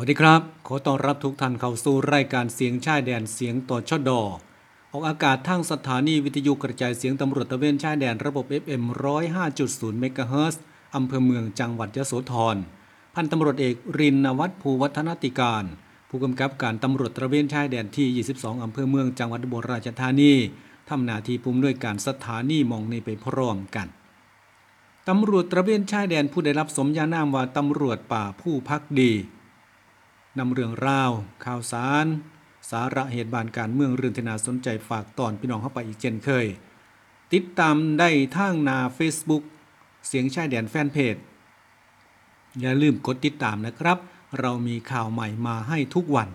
วัสดีครับ ขอต้อนรับทุกท่านเข้าสู่รายการเสียงชายแดนเสียงต่อชดอออกอากาศทางสถานีวิทยุกระจายเสียงตำรวจตะเวนชายแดนระบบ FM 105.0เมกะเฮิรตซ์อำเภอเมืองจังหวัดยโสธร พันตำรวจเอกรินนวัฒน์ภูวัฒนติการ ผู้กำกับการตำรวจตระเวนชายแดนที่ 22 อำเภอเมืองจังหวัดอุบลราชธานีทำหน้าที่ปุ่มด้วยการสถานีมองในไปพร้อมกันตำรวจตระเวนชายแดนผู้ได้รับสมญานามว่าตำรวจป่าผู้พักดี นำเรื่องราว ข่าวสาร สาระเหตุบานการเมืองเรื่องที่น่าสนใจฝากตอนพี่น้องเข้าไปอีกเช่นเคย ติดตามได้ทางนา Facebook เสียงชายแดนแฟนเพจ อย่าลืมกดติดตามนะครับ เรามีข่าวใหม่มาให้ทุกวัน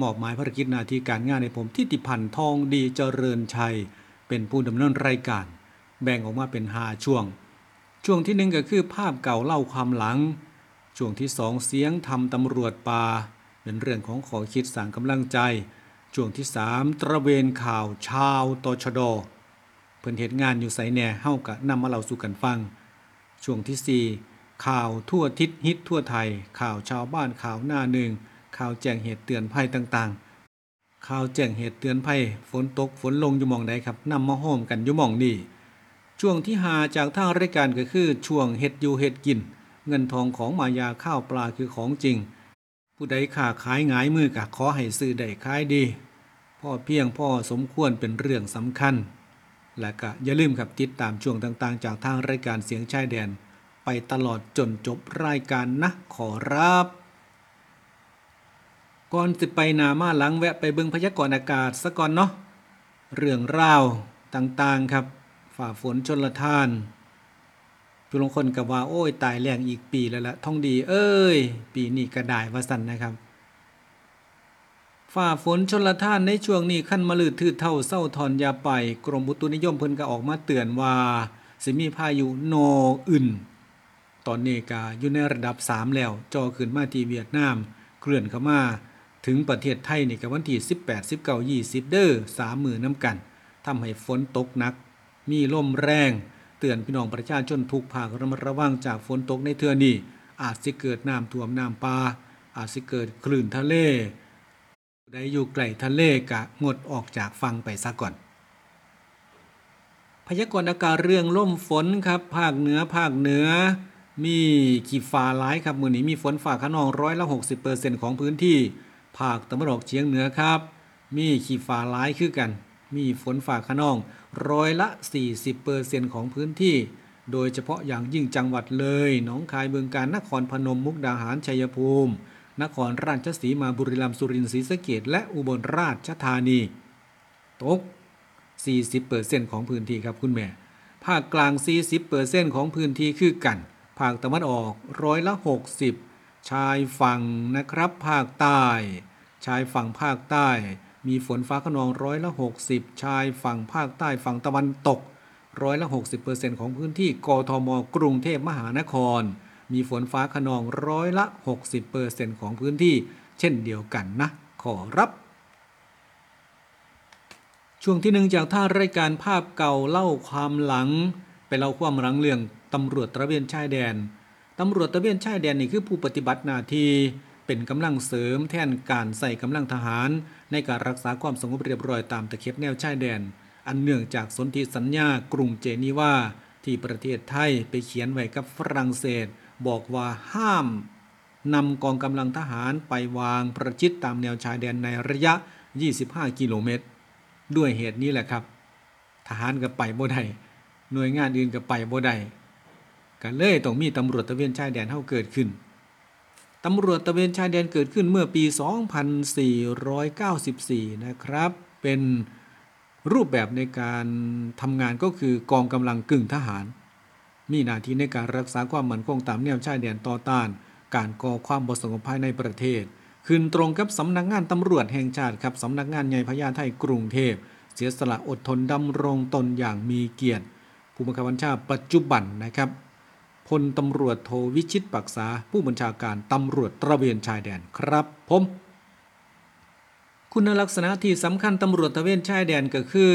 มอบหมายภารกิจหนาทีการงานในผมทิติพันธ์ทองดีเจริญชัย เป็นผู้ดำเนินรายการ แบ่งออกมาเป็นหาช่วง ช่วงที่หนึ่งก็คือภาพเก่าเล่าความหลัง ช่วงที่สองเสียงทำตำรวจป่า เป็นเรื่องของขอคิดสั่งกำลังใจ ช่วงที่สามตระเวนข่าวชาวตชด เพิ่นเหตุงานอยู่ไสแหน่เฮากะนำมาเล่าสู่กันฟัง ช่วงที่สี่ข่าวทั่วทิศฮิตทั่วไทย ข่าวชาวบ้านข่าวหน้าหนึ่ง ข่าวแจ้งเหตุเตือนภัยต่างๆ ข่าวแจ้งเหตุเตือนภัยฝนตกฝนลงอยู่หมองใดครับนำมาโฮมกันอยู่หมองนี่ช่วงที่หาจากทางรายการก็คือช่วงเห็ดอยู่เห็ดกิน เงินทองของมายาข้าวปลาคือของจริง ผู้ใดค้าขายหงายมือกะขอให้ซื้อได้ขายดีพ่อเพียงพ่อสมควรเป็นเรื่องสำคัญ และก็อย่าลืมครับติดตามช่วงต่างๆ จากทางรายการเสียงชายแดน ไปตลอดจนจบรายการนะขอรับก่อนสิไปนามาหลังแวะไปเบิ่งพยากรณ์อากาศซะก่อนเนาะเรื่องราวต่างๆครับ ฝ่าฝนชนละทาน ผู้ลงคนกับว่าโอ้ยตายแรงอีกปีแล้วละท่องดี เอ้ย ปีนี้ก็ได้ว่าสันนะครับฝ่าฝนชนละท่านในช่วงนี้ขั้นมะลืดทืดเท่าเศร้าทอนยาไป กรมอุตุนิยมเพิ่นก็ออกมาเตือนว่าสิมีพายุโนอื่น ตอนนี้ก็อยู่ในระดับ 3 แล้ว จอขึ้นมาที่เวียดนาม เคลื่อนเข้ามาถึงประเทศไทยนี่ก็วันที่ 18 19 20 เด้อ3มือน้ำกันทำให้ฝนตกหนัก มีลมแรง เตือนพี่น้องประชาชนทุกภาคระมัดระวังจากฝนตกในเทือนี้อาจสิเกิดน้ำท่วมน้ำปลาอาจสิเกิดคลื่นทะเลใดอยู่ไกลทะเลกะงดออกจากฟังไปซะก่อน พยากรณ์อากาศเรื่องล่มฝนครับ ภาคเหนือภาคเหนือ มีขีฟ้าหลายครับมือนี้มีฝนฝ่าขนองร้อยละ60%ของพื้นที่ ภาคตะวันออกเฉียงเหนือครับ มีขีฟ้าหลายคือกัน มีฝนฝ่าขนองร้อยละ 40%ของพื้นที่ โดยเฉพาะอย่างยิ่งจังหวัดเลย หนองคายเบืองการนครพนมมุกดาหารชัยภูมิ นครราชสีมาบุรีรัมย์สุรินทร์ศรีสะเกษและอุบลราชธานีตก 40%ของพื้นที่ครับคุณแม่ ภาคกลาง 40%ของพื้นที่คือกัน ภาคตะวันออกร้อยละ 60 ชายฝั่งนะครับ ภาคใต้ ชายฝั่งภาคใต้ มีฝนฟ้าขนองร้อยละ 60 ชายฝั่งภาคใต้ฝั่งตะวันตกร้อยละ 60%ของพื้นที่กทม กรุงเทพมหานคร มีฝนฟ้าขนองร้อยละ 60%ของพื้นที่ เช่นเดียวกันนะ ขอรับ ช่วงที่หนึ่งจากท่ารายการภาพเก่าเล่าความหลัง ไปเล่าความหลังเรื่องตำรวจตระเวนชายแดนตำรวจตระเวนชายแดนนี่คือผู้ปฏิบัติหน้าที่เป็นกำลังเสริมแทนการใส่กำลังทหาร ในการรักษาความสงบเรียบร้อยตามตะเข็บแนวชายแดน อันเนื่องจากสนธิสัญญากรุงเจนีวาที่ประเทศไทยไปเขียนไว้กับฝรั่งเศส บอกว่าห้ามนำกองกำลังทหารไปวางประชิดตามแนวชายแดนในระยะ 25 กิโลเมตร ด้วยเหตุนี้แหละครับ ทหารก็ไปบ่ได้หน่วยงานอื่นก็ไปบ่ได้ก็เลยต้องมีตำรวจตระเวนชายแดนเท่าเกิดขึ้น ตำรวจตะเวนชายแดนเกิดขึ้นเมื่อปี 2494 นะครับ เป็นรูปแบบในการทำงานก็คือกองกำลังกึ่งทหาร มีหน้าที่ในการรักษาความมั่นคงตามแนวชายแดนต่อต้าน การก่อความบสงบภายในประเทศ ขึ้นตรงกับสำนักงานตำรวจแห่งชาติครับสำนักงานใหญ่พญาไทกรุงเทพ เสียสละอดทนดำรงตนอย่างมีเกียรติ ผู้บังคับบัญชาปัจจุบันนะครับ พลตำรวจโทวิชิตปักษา ผู้บัญชาการตำรวจตระเวนชายแดนครับผมคุณลักษณะที่สำคัญตำรวจตระเวนชายแดนก็คือ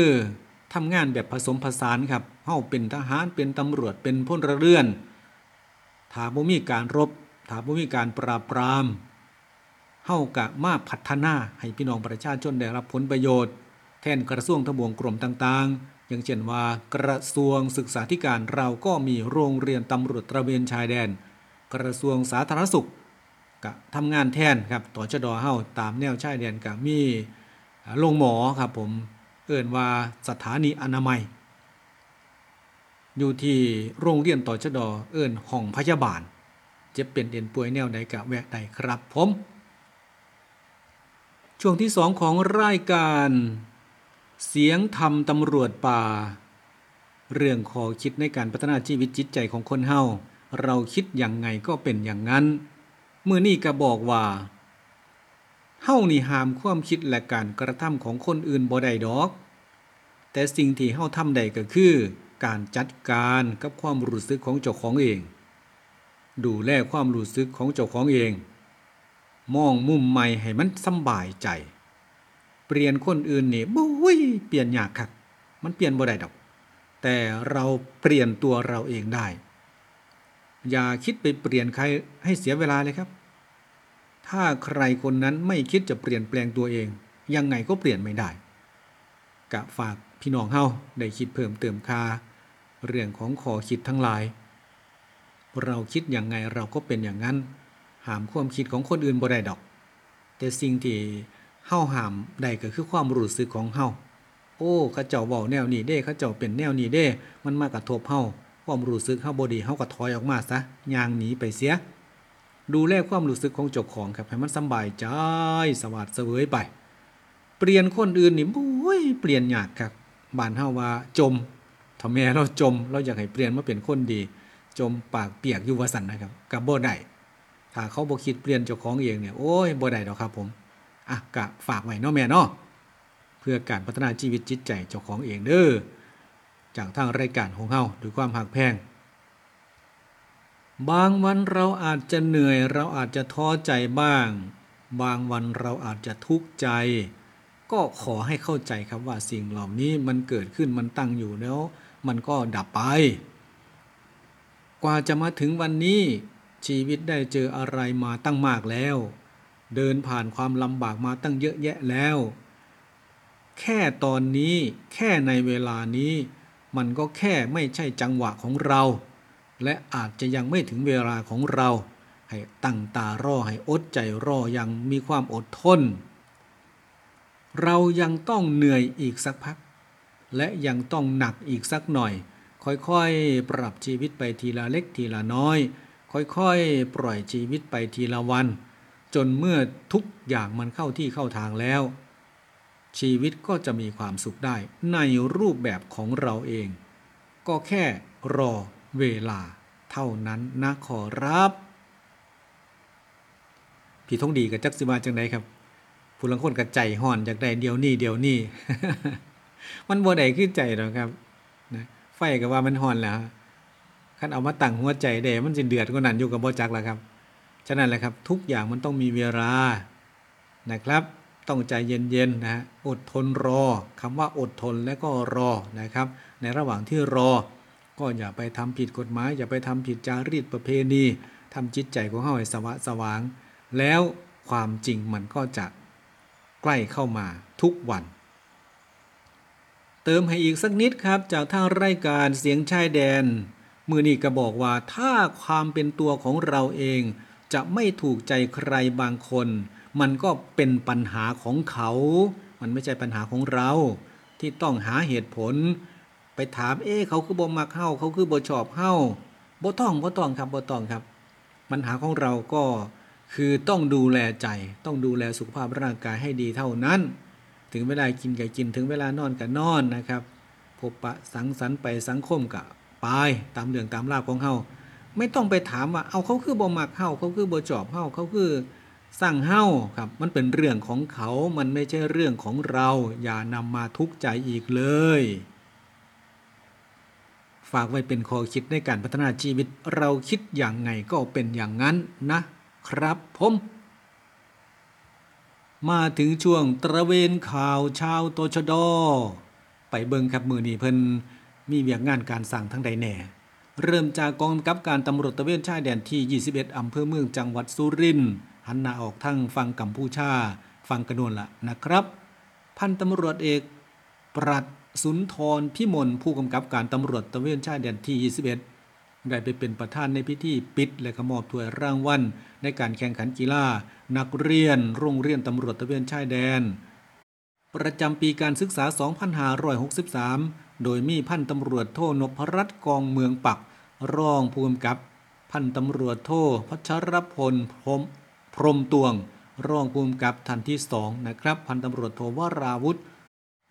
ทำงานแบบผสมผสานครับเฮาเป็นทหารเป็นตำรวจเป็นพลเรือน ถาบ่มีการรบ ถาบ่มีการปราบปรามเฮากะมาพัฒนาให้พี่น้องประชาชนได้รับผลประโยชน์ แทนกระทรวงทบวงกรมต่างๆ อย่างเช่นว่ากระทรวงศึกษาธิการเราก็มีโรงเรียนตำรวจตระเวนชายแดน กระทรวงสาธารณสุขก็ทำงานแทนครับต่อชดอเฮาตามแนวชายแดนก็มีโรงหมอครับผมเอิ่นว่าสถานีอนามัย อยู่ที่โรงเรียนต่อชดอเอิ่นห้องพยาบาลเจ็บเป็นเอ็นป่วยแนวใดกะแวะใดครับผม ช่วงที่สองของรายการ เสียงธรรมตำรวจป่า เรื่องขอคิดในการพัฒนาชีวิตจิตใจของคนเฮาเราคิดอย่างไงก็เป็นอย่างนั้นเมื่อนี่ก็บอกว่าเฮานี่ห้ามความคิดและการกระทำของคนอื่นบ่ได้ดอก แต่สิ่งที่เฮาทำได้ก็คือ การจัดการกับความรู้สึกของเจ้าของเอง ดูแลความรู้สึกของเจ้าของเอง มองมุมใหม่ให้มันสบายใจ เปลี่ยนคนอื่นนี่บุ้ยเปลี่ยนยากคักมันเปลี่ยนบ่ได้ดอก แต่เราเปลี่ยนตัวเราเองได้ อย่าคิดไปเปลี่ยนใครให้เสียเวลาเลยครับ ถ้าใครคนนั้นไม่คิดจะเปลี่ยนแปลงตัวเอง ยังไงก็เปลี่ยนไม่ได้กะฝากพี่น้องเฮาได้คิดเพิ่มเติมค่าเรื่องของขอคิดทั้งหลาย เราคิดอย่างไงเราก็เป็นอย่างนั้น หามความคิดของคนอื่นบ่ได้ดอก แต่สิ่งที่ เฮาหามได้ก็คือความรู้สึกของเฮาโอ้เขาเจ้าเว้าแนวนี้เด้เขาเจ้าเป็นแนวนี้เด้ มันมากระทบเฮาความรู้สึกเฮาบดีเฮาก็ถอยออกมาซะย่างหนีไปเสีย ดูแลความรู้สึกของเจ้าของครับให้มันสบายใจสวัสดิ์เสวยไป เปลี่ยนคนอื่นนี่บุ้ยเปลี่ยนยากครับบ้านเฮาว่าจมถ้าแม่เราจม เราอยากให้เปลี่ยนมาเป็นคนดี จมปากเปียกอยู่ว่าซั่นนะครับก็บ่ได้ถ้าเขาบ่คิดเปลี่ยนเจ้าของเองเนี่ยโอ้ยบ่ได้ดอกครับผม อะกะฝากไว้เนาะแม่เนาะเพื่อการพัฒนาชีวิตจิตใจเจ้าของเองเด้อจากทางรายการของเฮาด้วยความหักแพง บางวันเราอาจจะเหนื่อยเราอาจจะท้อใจบ้าง บางวันเราอาจจะทุกข์ใจ ก็ขอให้เข้าใจครับว่าสิ่งเหล่านี้มันเกิดขึ้นมันตั้งอยู่แล้ว มันก็ดับไป กว่าจะมาถึงวันนี้ชีวิตได้เจออะไรมาตั้งมากแล้ว เดินผ่านความลำบากมาตั้งเยอะแยะแล้ว แค่ตอนนี้แค่ในเวลานี้ มันก็แค่ไม่ใช่จังหวะของเรา และอาจจะยังไม่ถึงเวลาของเรา ให้ตั้งตารอให้อดใจรอยังมีความอดทน เรายังต้องเหนื่อยอีกสักพัก และยังต้องหนักอีกสักหน่อย ค่อยๆ ปรับชีวิตไปทีละเล็กทีละน้อย ค่อยๆ ปล่อยชีวิตไปทีละวัน จนเมื่อทุกอย่างมันเข้าที่เข้าทางแล้ว ชีวิตก็จะมีความสุขได้ในรูปแบบของเราเอง ก็แค่รอเวลาเท่านั้นนะขอรับ พี่ทองดีกับจักสิมาจังไดครับ ผู้ลังคนกับใจห่อนอยากได้เดียวนี่เดียวนี่มันบ่ได้คือใจหรอกครับนะไฟก็ว่ามันห่อนแล้วคันเอามาตั้งหัวใจได้มันสิเดือดกว่านั้นอยู่กับบ่จักแล้วครับ ฉะนั้นแหละครับทุกอย่างมันต้องมีเวลานะครับ ต้องใจเย็นๆนะอดทนรอคำว่าอดทนและก็รอนะครับ ในระหว่างที่รอ ก็อย่าไปทำผิดกฎหมาย อย่าไปทำผิดจารีตประเพณีทำจิตใจของเฮาให้สวะสว่าง แล้วความจริงมันก็จะใกล้เข้ามาทุกวัน เติมให้อีกสักนิดครับ จากทางรายการเสียงชายแดน มือนี้ก็บอกว่าถ้าความเป็นตัวของเราเอง จะไม่ถูกใจใครบางคน มันก็เป็นปัญหาของเขา มันไม่ใช่ปัญหาของเรา ที่ต้องหาเหตุผล ไปถามเอ๊เขาคือบ่มักเฮาเขาคือบ่ชอบเฮาบ่ต้องบ่ต้องครับบ่ต้องครับ ปัญหาของเราก็คือต้องดูแลใจ ต้องดูแลสุขภาพร่างกายให้ดีเท่านั้น ถึงเวลากินก็กินถึงเวลานอนก็นอนนะครับพบปะสังสรรค์ไปสังคมก็ไปตามเรื่องตามราวของเฮา ไม่ต้องไปถามว่าเอาเขาคือบ่มักเฮาเขาคือบ่ชอบเฮาเขาคือสั่งเฮาครับ มันเป็นเรื่องของเขา มันไม่ใช่เรื่องของเรา อย่านำมาทุกข์ใจอีกเลย ฝากไว้เป็นข้อคิดในการพัฒนาชีวิต เราคิดอย่างไงก็เป็นอย่างนั้นนะครับผมมาถึงช่วงตระเวนข่าวชาวโตชดไปเบิงครับมือนีเพิ่นมีเวียกงานการสั่งทั้งใดแหน่ เริ่มจากกองกำกับการตำรวจตะเวนชายแดนที่ 21 อำเภอเมืองจังหวัดสุรินทร์หันหน้าออกทั้งฟังกัมพูชาฟังกระนวนละนะครับ พันตำรวจเอก ปรัดสุนทรพิมลผู้กำกับการตำรวจตะเวนชายแดนที่ 21 ได้ไปเป็นประธานในพิธีปิด และขมอบถ้วยรางวัลในการแข่งขันกีฬา นักเรียน โรงเรียนตำรวจตะเวนชายแดน ประจำปีการศึกษา 2563 โดยมีพันตำรวจโทนพรัตน์กองเมืองปัก รองผู้กำกับ พันตำรวจโทพัชรพลพรหมพรมตวง รองผู้กำกับท่านที่สองนะครับ พันตำรวจโทวราวุธ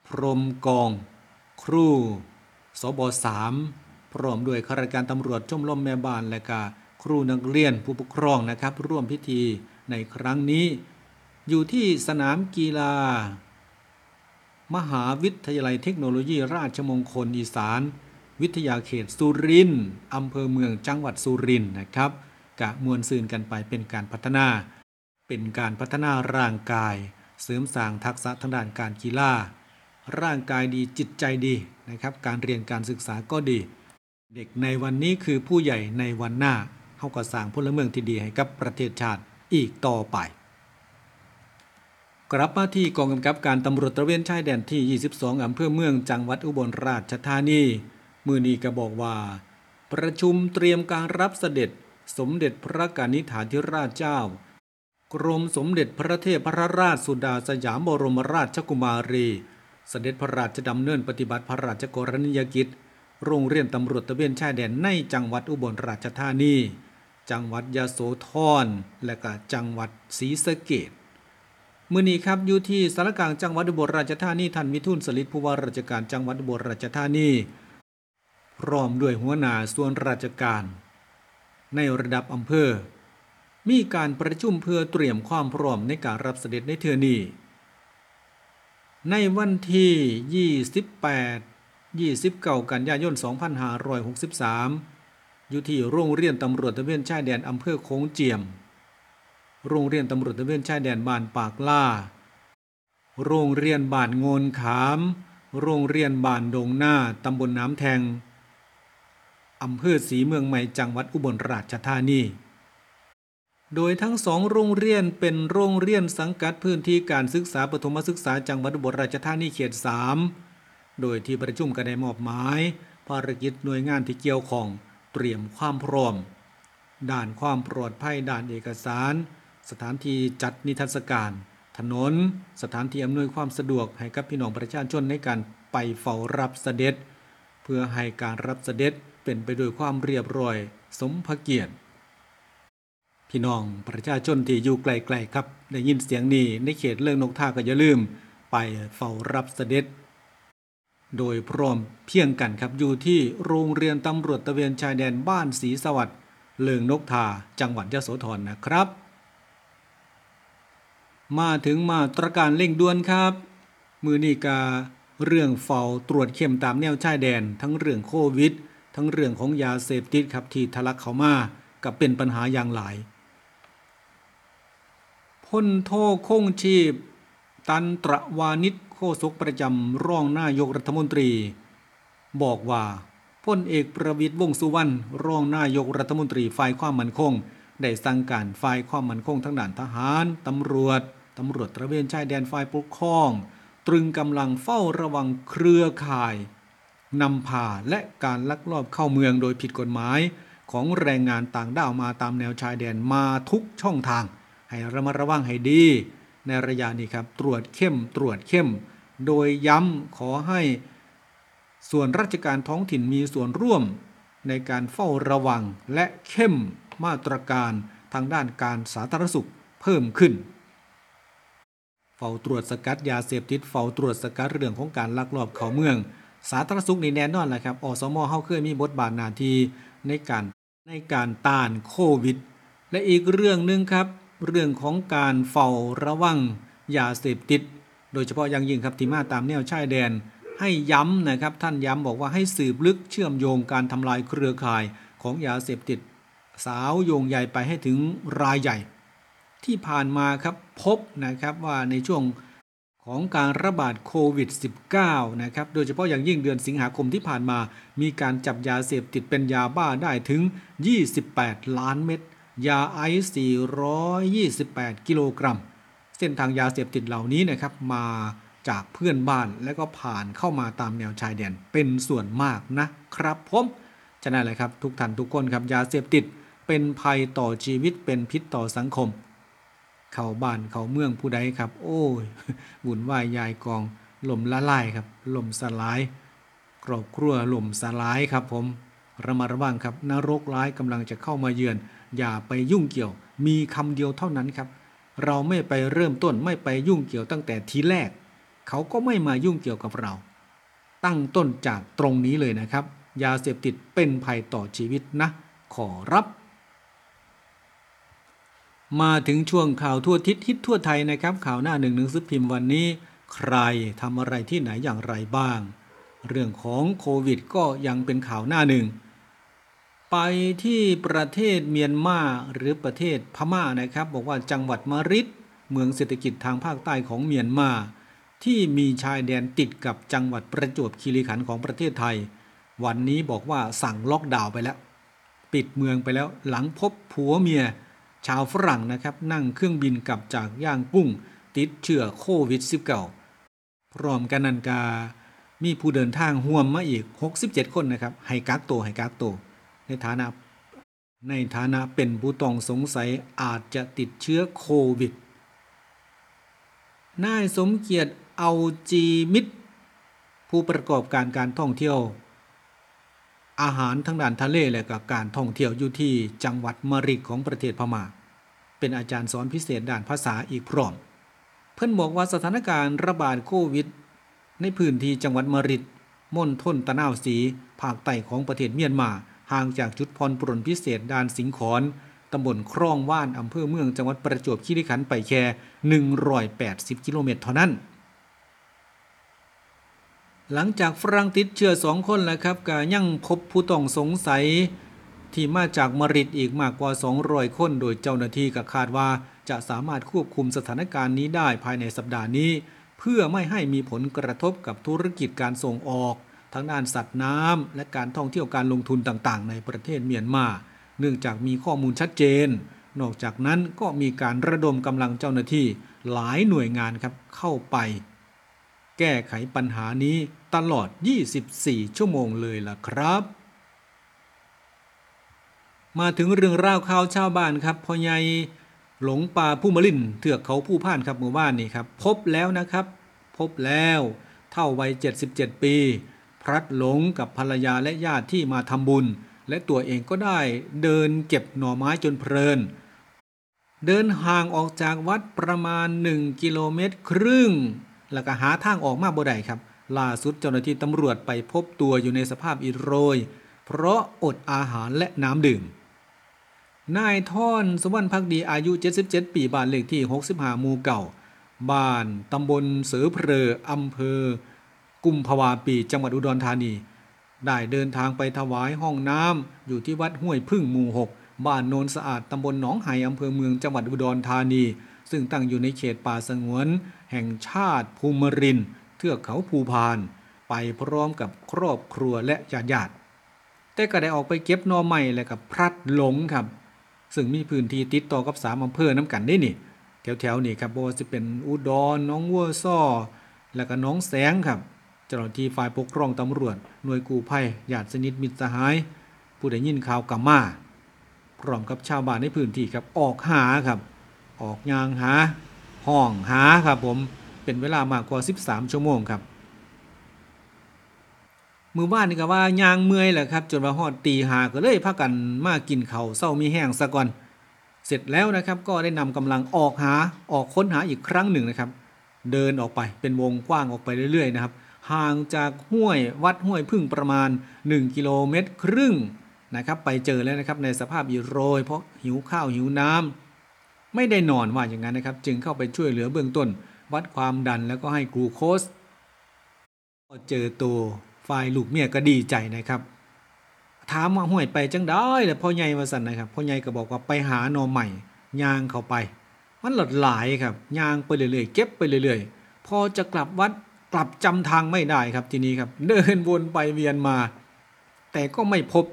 พรหมกอง ครูสบสามพร้อมด้วยข้าราชการตำรวจชมรมแม่บ้านและก็ครูนักเรียนผู้ปกครองนะครับ ร่วมพิธีในครั้งนี้ อยู่ที่สนามกีฬา มหาวิทยาลัยเทคโนโลยีราชมงคลอีสาน วิทยาเขตสุรินทร์อำเภอเมืองจังหวัดสุรินทร์นะครับกะมวลซืนกันไปเป็นการพัฒนา เป็นการพัฒนาร่างกาย เสริมสร้างทักษะทางด้านการกีฬาร่างกายดีจิตใจดีนะครับ การเรียนการศึกษาก็ดี เด็กในวันนี้คือผู้ใหญ่ในวันหน้าเขาก็สร้างพลเมืองที่ดีให้กับประเทศชาติอีกต่อไปกลับมาที่กองกำกับการตำรวจตระเวนชายแดนที่ 22 อำเภอเมืองจังหวัดอุบลราชธานี มือนี้ก็บอกว่า ประชุมเตรียมการรับเสด็จสมเด็จพระกนิษฐาธิราชเจ้า กรมสมเด็จพระเทพรราชสุดาสยามบรมราชกุมารี เสด็จพระราชดำเนินปฏิบัติพระราชกรณียกิจ โรงเรียนตำรวจตะเวนชายแดนในจังหวัดอุบลราชธานี จังหวัดยโสธร และก็จังหวัดศรีสะเกษมื่อนี้ครับอยู่ที่สารกลางจังหวัดอุบลราชธานีท่านมิทุนสลิดผู้ว่าราชการจังหวัดอุบลราชธานี พร้อมด้วยหัวหน้าส่วนราชการ ในระดับอำเภอ มีการประชุมเพื่อเตรียมความพร้อมในการรับเสด็จในเทือนี้ ในวันที่ 28 29 กันยายน 2563 อยู่ที่โรงเรียนตำรวจตะเวนชายแดนอำเภอโค้งเจียม โรงเรียนตำรวจตะเวนชายแดนบ้านปากล่า โรงเรียนบ้านโงนขาม โรงเรียนบ้านดงหน้าตำบลน้ำแทง อำเภอศรีเมืองใหม่จังหวัดอุบลราชธานี โดยทั้งสองโรงเรียนเป็นโรงเรียนสังกัดพื้นที่การศึกษาปฐมศึกษาจังหวัดอุบลราชธานีเขต 3 โดยที่ประชุมก็ได้มอบหมายภารกิจหน่วยงานที่เกี่ยวข้องเตรียมความพร้อมด้านความปลอดภัยด้านเอกสาร สถานที่จัดนิทรรศการ ถนน สถานที่อำนวยความสะดวกให้กับพี่น้องประชาชนในการไปเฝ้ารับเสด็จ เพื่อให้การรับเสด็จ เป็นไปด้วยความเรียบร้อย สมพระเกียรติ พี่น้องประชาชนที่อยู่ไกลๆครับ ได้ยินเสียงนี้ในเขตเรื่องนกท่าก็อย่าลืม ไปเฝ้ารับเสด็จ โดยพร้อมเพียงกันครับอยู่ที่โรงเรียนตำรวจตะเวนชายแดนบ้านศรีสวัสดิ์เลิงนกทาจังหวัดยโสธรนะครับ มาถึงมาตรการเร่งด่วนครับ มือนีกาเรื่องเฝ้าตรวจเข้มตามแนวชายแดนทั้งเรื่องโควิด ทั้งเรื่องของยาเสพติดครับที่ทะลักเข้ามากับเป็นปัญหาอย่างหลายพลโทคงชีพ ตันตรวานิชโฆษกประจำรองนายกรัฐมนตรี บอกว่าพลเอกประวิตยวงสุวรรณรองนายกรัฐมนตรีฝ่ายความมั่นคง ได้สั่งการฝ่ายความมั่นคงทั้งด้านทหารตำรวจตำรวจตระเวนชายแดนฝ่ายปกครอง ตรึงกำลังเฝ้าระวังเครือข่าย นำพาและการลักลอบเข้าเมืองโดยผิดกฎหมาย ของแรงงานต่างด้าวมาตามแนวชายแดนมาทุกช่องทาง ให้ระมัดระวังให้ดี ในระยะนี้ครับตรวจเข้มตรวจเข้ม โดยย้ำขอให้ ส่วนราชการท้องถิ่นมีส่วนร่วม ในการเฝ้าระวังและเข้มมาตรการทางด้านการสาธารณสุขเพิ่มขึ้นเฝ้าตรวจสกัดยาเสพติดเฝ้าตรวจสกัดเรื่องของการลักลอบเข้าเมือง สาธารณสุขนี่แน่นอนแหละครับอสมเฮาเคยมีบทบาทหน้าที่ในการในการต้านโควิด และอีกเรื่องหนึ่งครับ เรื่องของการเฝ้าระวังยาเสพติด โดยเฉพาะอย่างยิ่งครับที่มาตามแนวชายแดน ให้ย้ำนะครับท่านย้ำบอกว่าให้สืบลึกเชื่อมโยงการทำลายเครือข่ายของยาเสพติด สาวโยงใหญ่ไปให้ถึงรายใหญ่ ที่ผ่านมาครับพบนะครับว่าในช่วง ของการระบาดโควิด -19 นะครับ โดยเฉพาะอย่างยิ่งเดือนสิงหาคมที่ผ่านมา มีการจับยาเสพติดเป็นยาบ้าได้ถึง 28 ล้านเม็ด ยาไอซ์428 กิโลกรัม เส้นทางยาเสพติดเหล่านี้นะครับมาจากเพื่อนบ้านและก็ผ่านเข้ามาตามแนวชายแดนเป็นส่วนมากนะครับผมฉะนั้นแหละครับทุกท่านทุกคนครับยาเสพติดเป็นภัยต่อชีวิตเป็นพิษต่อสังคม เข้าบ้านเข้าเมืองผู้ใดครับ โอ้ยวุ่นวายยายกองล่มละลายครับล่มสลายครอบครัวล่มสลายครับผมระมัดระวังครับนรกร้ายกำลังจะเข้ามาเยือน อย่าไปยุ่งเกี่ยว มีคำเดียวเท่านั้นครับ เราไม่ไปเริ่มต้นไม่ไปยุ่งเกี่ยวตั้งแต่ทีแรก เขาก็ไม่มายุ่งเกี่ยวกับเรา ตั้งต้นจากตรงนี้เลยนะครับ ยาเสพติดเป็นภัยต่อชีวิตนะ ขอรับ มาถึงช่วงข่าวทั่วทิศฮิตทั่วไทยนะครับ ข่าวหน้าหนึ่งหนังสือพิมพ์วันนี้ ใครทำอะไรที่ไหนอย่างไรบ้าง เรื่องของโควิดก็ยังเป็นข่าวหน้าหนึ่ง ไปที่ประเทศเมียนมาหรือประเทศพม่านะครับ บอกว่าจังหวัดมาริดเมืองเศรษฐกิจทางภาคใต้ของเมียนมา ที่มีชายแดนติดกับจังหวัดประจวบคีรีขันธ์ของประเทศไทย วันนี้บอกว่าสั่งล็อกดาวน์ไปแล้ว ปิดเมืองไปแล้วหลังพบผัวเมีย ชาวฝรั่งนะครับนั่งเครื่องบินกลับจากย่างกุ้ง ติดเชื้อโควิด -19 พร้อมกันนันกา มีผู้เดินทางห่วมมาอีก 67 คนนะครับ ให้กักตัวให้กักตัวในฐานะในฐานะเป็นผู้ต้องสงสัยอาจจะติดเชื้อโควิด นายสมเกียรติเอาจีมิตรผู้ประกอบการการท่องเที่ยว อาหารทั้งด้านทะเลและกับการท่องเที่ยวอยู่ที่จังหวัดมริดของประเทศพม่า เป็นอาจารย์สอนพิเศษด้านภาษาอีกพร้อม เพิ่อนบอกว่าสถานการณ์ระบาดโควิด ในพื้นที่จังหวัดมริดม่นทนตะนาวสีภาคใต้ของประเทศเมียนมาห่างจากจุดพรปรนพิเศษด้านสิงขอนตำบลครองว่านอำเภอเมืองจังหวัดประจวบคีรีขันธ์ไปแค่ 180 กิโลเมตรเท่านั้น หลังจากฝรั่งติดเชื้อสองคนแล้วครับก็ยังพบผู้ต้องสงสัย ที่มาจากมริดอีกมากกว่า 200 คน โดยเจ้าหน้าที่ก็คาดว่าจะสามารถควบคุมสถานการณ์นี้ได้ภายในสัปดาห์นี้ เพื่อไม่ให้มีผลกระทบกับธุรกิจการส่งออกทั้งด้านสัตว์น้ำและการท่องเที่ยวการลงทุนต่างๆ ในประเทศเมียนมา เนื่องจากมีข้อมูลชัดเจน นอกจากนั้นก็มีการระดมกำลังเจ้าหน้าที่หลายหน่วยงานครับเข้าไป แก้ไขปัญหานี้ตลอด 24 ชั่วโมงเลยล่ะครับ มาถึงเรื่องราวข่าวชาวบ้านครับพ่อใหญ่หลงป่าผู้มลินเถือกเขาผู้พ่านครับหมู่บ้านนี่ครับ พบแล้วนะครับ พบแล้วเท่าวัย 77 ปี พลัดหลงกับภรรยาและญาติที่มาทำบุญ และตัวเองก็ได้เดินเก็บหน่อไม้จนเพลิน เดินห่างออกจากวัดประมาณ 1 กิโลเมตรครึ่ง แล้วก็หาทางออกมาบ่ได้ครับ ล่าสุดเจ้าหน้าที่ตำรวจไปพบตัวอยู่ในสภาพอิดโรย เพราะอดอาหารและน้ำดื่ม นายท่อนสวรรณพักดีอายุ 77 ปีบ้านเลขที่ 65หมู่เก่า บ้านตำบลเสือเพลออำเภอ กุมภาวาปีจังหวัดอุดรธานี ได้เดินทางไปถวายห้องน้ำอยู่ที่วัดห้วยพึ่งหมู่ 6 บ้านโนนสะอาดตำบลหนองไห่อำเภอเมืองจังหวัดอุดรธานี ซึ่งตั้งอยู่ในเขตป่าสงวน แห่งชาติภูมิริน เทือกเขาภูพาน ไปพร้อมกับครอบครัวและญาติญาติแต่ก็ได้ออกไปเก็บนอใหม่และกับพลัดหลงครับ ซึ่งมีพื้นที่ติดต่อกับสามอำเภอน้ำกันได้นี่ แถวๆนี่ครับบ่ว่าจะเป็นอุดรน้องวัวซ้อแล้วก็น้องแสงครับเจ้าหน้าที่ฝ่ายปกครองตำรวจหน่วยกู้ภัยญาติสนิทมิตรสหาย ผู้ได้ยินข่าวกำมาพร้อมกับชาวบ้านในพื้นที่ครับออกหาครับ ออกยางหาห้องหาครับผมเป็นเวลามากกว่า 13 ชั่วโมงครับมือบ้านนี่ก็ว่ายางเมื่อยแหละครับ จนว่าฮอดตีหาก็เลยพากันมากินเขาเศร้ามีแห้งซะก่อน เสร็จแล้วนะครับก็ได้นำกำลังออกหาออกค้นหาอีกครั้งหนึ่งนะครับ เดินออกไปเป็นวงกว้างออกไปเรื่อยๆนะครับห่างจากห้วยวัดห้วยพึ่งประมาณ 1 กิโลเมตรครึ่งนะครับ ไปเจอแล้วนะครับในสภาพอิโรย เพราะหิวข้าวหิวน้ำ ไม่ได้นอนว่าอย่างนั้นนะครับ จึงเข้าไปช่วยเหลือเบื้องต้น วัดความดันแล้วก็ให้กลูโคสพอเจอตัวฝ่ายลูกเมียก็ดีใจนะครับ ถามว่าห่วยไปจังได้แต่พ่อใหญ่ว่าสันนะครับพ่อใหญ่ก็บอกว่าไปหาหนอใหม่ยางเข้าไป มันหลดหลายครับยางไปเรื่อยๆเก็บไปเรื่อยๆ พอจะกลับวัดกลับจำทางไม่ได้ครับทีนี้ครับ เดินวนไปเวียนมา แต่ก็ไม่พบ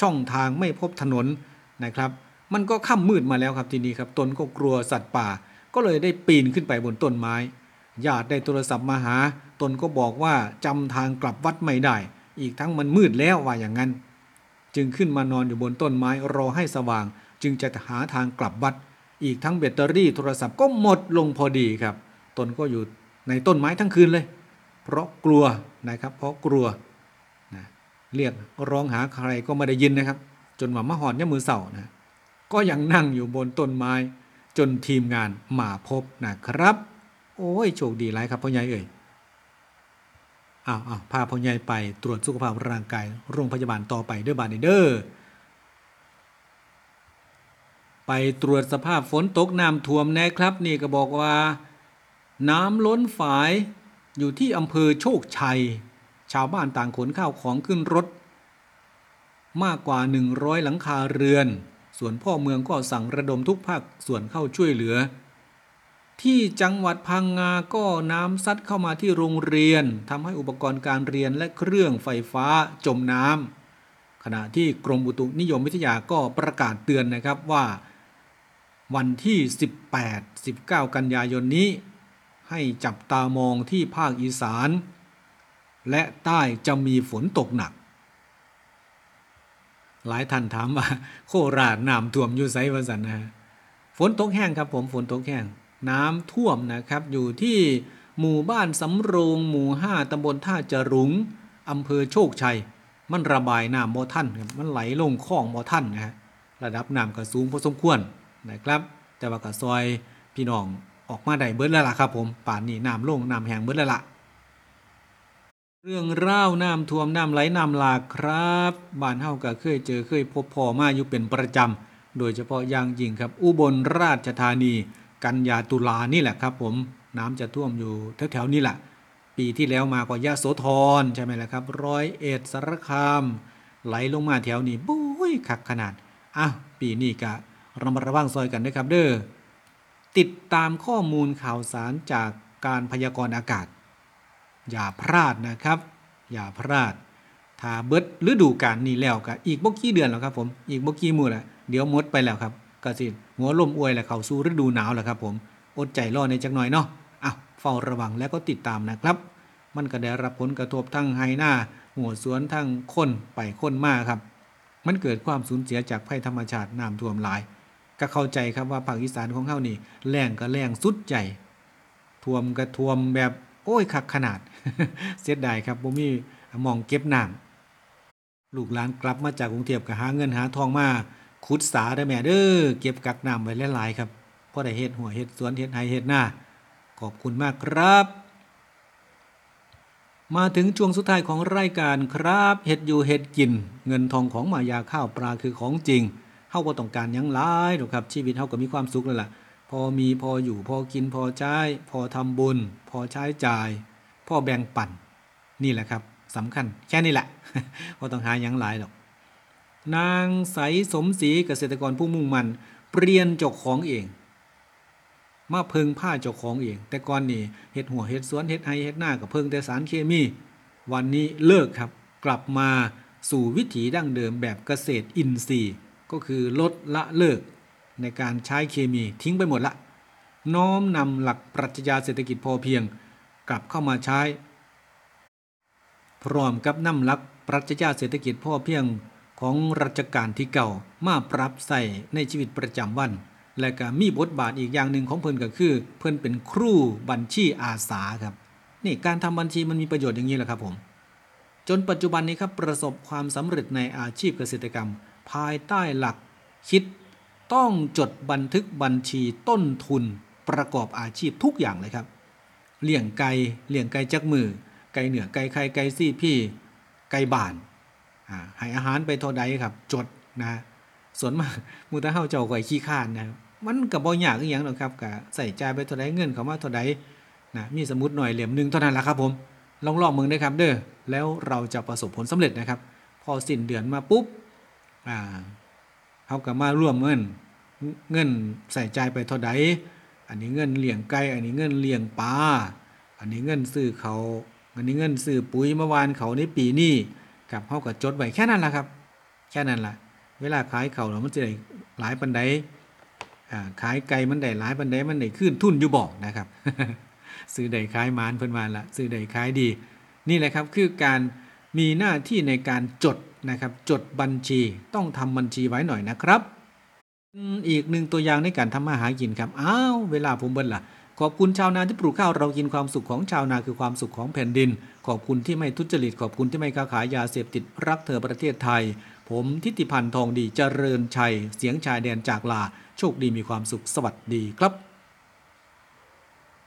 ช่องทางไม่พบถนนนะครับ มันก็ค่ำมืดมาแล้วครับทีนี้ครับตนก็กลัวสัตว์ป่า ก็เลยได้ปีนขึ้นไปบนต้นไม้ญาติได้โทรศัพท์มาหา ตนก็บอกว่าจำทางกลับวัดไม่ได้ อีกทั้งมันมืดแล้วว่าอย่างนั้น จึงขึ้นมานอนอยู่บนต้นไม้รอให้สว่าง จึงจะหาทางกลับวัด อีกทั้งแบตเตอรี่โทรศัพท์ก็หมดลงพอดีครับ ตนก็อยู่ในต้นไม้ทั้งคืนเลย เพราะกลัวนะครับ เพราะกลัวนะเรียกร้องหาใครก็ไม่ได้ยินนะครับ จนว่ามะหอนยมือเสานะ ก็ยังนั่งอยู่บนต้นไม้ จนทีมงานมาพบนะครับ โอ้ยโชคดีหลายครับพ่อใหญ่เอ่ยอ้าวอ้าวพาพ่อใหญ่ไปตรวจสุขภาพร่างกายโรงพยาบาลต่อไปเด้อบานเด้อไปตรวจสภาพฝนตกน้ำท่วมแนะครับ นี่ก็บอกว่า น้ำล้นฝายอยู่ที่อำเภอโชคชัย ชาวบ้านต่างขนข้าวของขึ้นรถ มากกว่า 100 หลังคาเรือน ส่วนพ่อเมืองก็สั่งระดมทุกภาคส่วนเข้าช่วยเหลือ ที่จังหวัดพังงาก็น้ำซัดเข้ามาที่โรงเรียนทำให้อุปกรณ์การเรียนและเครื่องไฟฟ้าจมน้ำขณะที่กรมอุตุนิยมวิทยาก็ประกาศเตือนนะครับว่า วันที่ 18-19 กันยายนนี้ ให้จับตามองที่ภาคอีสาน และใต้จะมีฝนตกหนัก หลายท่านถามว่า โคราชน้ำท่วมอยู่ไสวสันนะฮะฝนตกแห้งครับผมฝนตกแห้ง น้ำท่วมนะครับ อยู่ที่หมู่บ้านสำโรงหมู่ห้าตำบลท่าจรุงอำเภอโชคชัย มันระบายน้ำบ่ท่านครับมันไหลลงคลองบ่ท่านนะฮะระดับน้ำก็สูงพอสมควรนะครับ แต่ว่าก็ซอยพี่น้องออกมาได้เบิดแล้วล่ะครับผมป่านนี้น้ำลงน้ำแห้งเบิดแล้วล่ะ เรื่องร่าวน้ำท่วมน้ำไหลน้ำหลากครับบ้านเฮาก็เคยเจอเคยพบพอมาอยู่เป็นประจำ โดยเฉพาะอย่างยิ่งครับ อุบลราชธานี กันยาตุลานี่แหละครับ ผมน้ำจะท่วมอยู่แถวๆนี้แหละปีที่แล้วมาก็ยะโสธรใช่ไหมล่ะครับ ร้อยเอ็ดสารคาม ไหลลงมาแถวนี้บุ้ยคักขนาดอะปีนี้ก็ระมัดระวังซอยกันนะครับเด้อติดตามข้อมูลข่าวสารจากการพยากรณ์อากาศ อย่าพลาดนะครับ อย่าพลาด ถ้าเบิดฤดูกาลนี้แล้วก็อีกบ่กี่เดือนแล้วครับผม อีกบ่กี่มื้อละเดี๋ยวหมดไปแล้วครับก็สิหัวลมอวยแล้วเข้าสู่ฤดูหนาวแล้วครับผมอดใจรอในจักหน่อยเนาะอะเฝ้าระวังแล้วก็ติดตามนะครับ มันก็ได้รับผลกระทบทั้งไฮหน้าหัวสวนทั้งคนไปคนมาครับ มันเกิดความสูญเสียจากภัยธรรมชาติน้ำท่วมหลาย ก็เข้าใจครับว่าภาคอีสานของเฮานี่แรงก็แรงสุดใจท่วมก็ท่วมแบบ อ้ยคักขนาด เสียดายครับบ่มีมองเก็บน้ำลูกหลานกลับมาจากกรุงเทพก็หาเงินหาทองมาขุดสาได้แม่เด้อเก็บกักน้ำไว้หลายๆครับพอได้เฮ็ดหัวเฮ็ดสวนเฮ็ดไร่เฮ็ดหน้าขอบคุณมากครับ มาถึงช่วงสุดท้ายของรายการครับเฮ็ดอยู่เฮ็ดกิน เงินทองของมายาข้าวปลาคือของจริงเฮาบ่ต้องการยังหลายหรอกครับชีวิตเฮาก็มีความสุขแล้วล่ะ พอมีพออยู่พอกินพอใช้ พอทำบุญ พอใช้จ่าย พอแบ่งปันนี่แหละครับสำคัญแค่นี้แหละบ่ต้องหาหยังหลายหรอกนางใสสมศรีเกษตรกรผู้มุ่งมั่นเปลี่ยนจ้าของเอง มาเพิงผ้าจ้าของเอง แต่ก่อนนี่เฮ็ดหัวเฮ็ดสวนเฮ็ดไฮเฮ็ดหน้ากับเพิงแต่สารเคมี วันนี้เลิกครับ กลับมาสู่วิถีดั้งเดิมแบบเกษตรอินทรีย์ ก็คือลดละเลิก ในการใช้เคมีทิ้งไปหมดละ น้อมนำหลักปรัชญาเศรษฐกิจพอเพียง กลับเข้ามาใช้ พร้อมกับนำหลักปรัชญาเศรษฐกิจพอเพียงของรัชกาลที่เก่ามาปรับใส่ในชีวิตประจำวัน และก็มีบทบาทอีกอย่างหนึ่งของเพิ่นก็คือ เพิ่นเป็นครูบัญชีอาสาครับนี่การทำบัญชีมันมีประโยชน์อย่างนี้แหละครับผม จนปัจจุบันนี้ครับประสบความสำเร็จในอาชีพเกษตรกรรม ภายใต้หลักคิด ต้องจดบันทึกบัญชีต้นทุนประกอบอาชีพทุกอย่างเลยครับ เลี้ยงไก่เลี้ยงไก่จักมือ ไก่เหนือไก่ไข่ไก่ซี่พี่ ไก่บ้านอาให้อาหารไปเท่าใดครับ จดนะส่วนมากมูตาเฮาเจ้าก่อยขี้ข้านนะมันก็บ่ยากอีหยังหรอกครับก็ใส่ใจไปเท่าใดเงินเขามาเท่าใดนะมีสมุดหน่อยเหลี่ยมหนึ่งเท่านั้นละครับผมลองลองมึงได้ครับเด้อแล้วเราจะประสบผลสำเร็จนะครับ พอสิ้นเดือนมาปุ๊บอ่า เฮาก็มาร่วมเงิน เงินใส่ใจไปเท่าใดอันนี้เงินเลี้ยงไก่อันนี้เงินเลี้ยงปลาอันนี้เงินซื้อเขาอันนี้เงินซื้อปุ๋ยเมื่อวานเขาในปีนี้กับเฮาก็จดไว้แค่นั้นละครับ แค่นั้นล่ะเวลาขายเขาเรามันจะได้หลายปันไดขายไก่มันได้หลายปันไดมันได้ขึ้นทุนอยู่บอกนะครับ ซื้อใดขายมานเพิ่นมาละซื้อใดขายดี นี่แหละครับคือการ มีหน้าที่ในการจดนะครับ จดบัญชีต้องทำบัญชีไว้หน่อยนะครับอีกหนึ่งตัวอย่างในการทำมาหากินครับอ้าวเวลาผมเบิ้ลล่ะ ขอบคุณชาวนาที่ปลูกข้าวเรากินความสุขของชาวนาคือความสุขของแผ่นดิน ขอบคุณที่ไม่ทุจริต ขอบคุณที่ไม่ค้าขายยาเสพติดรักเธอประเทศไทย ผมทิติพันธ์ทองดีเจริญชัย เสียงชายแดนจากลา โชคดีมีความสุขสวัสดีครับ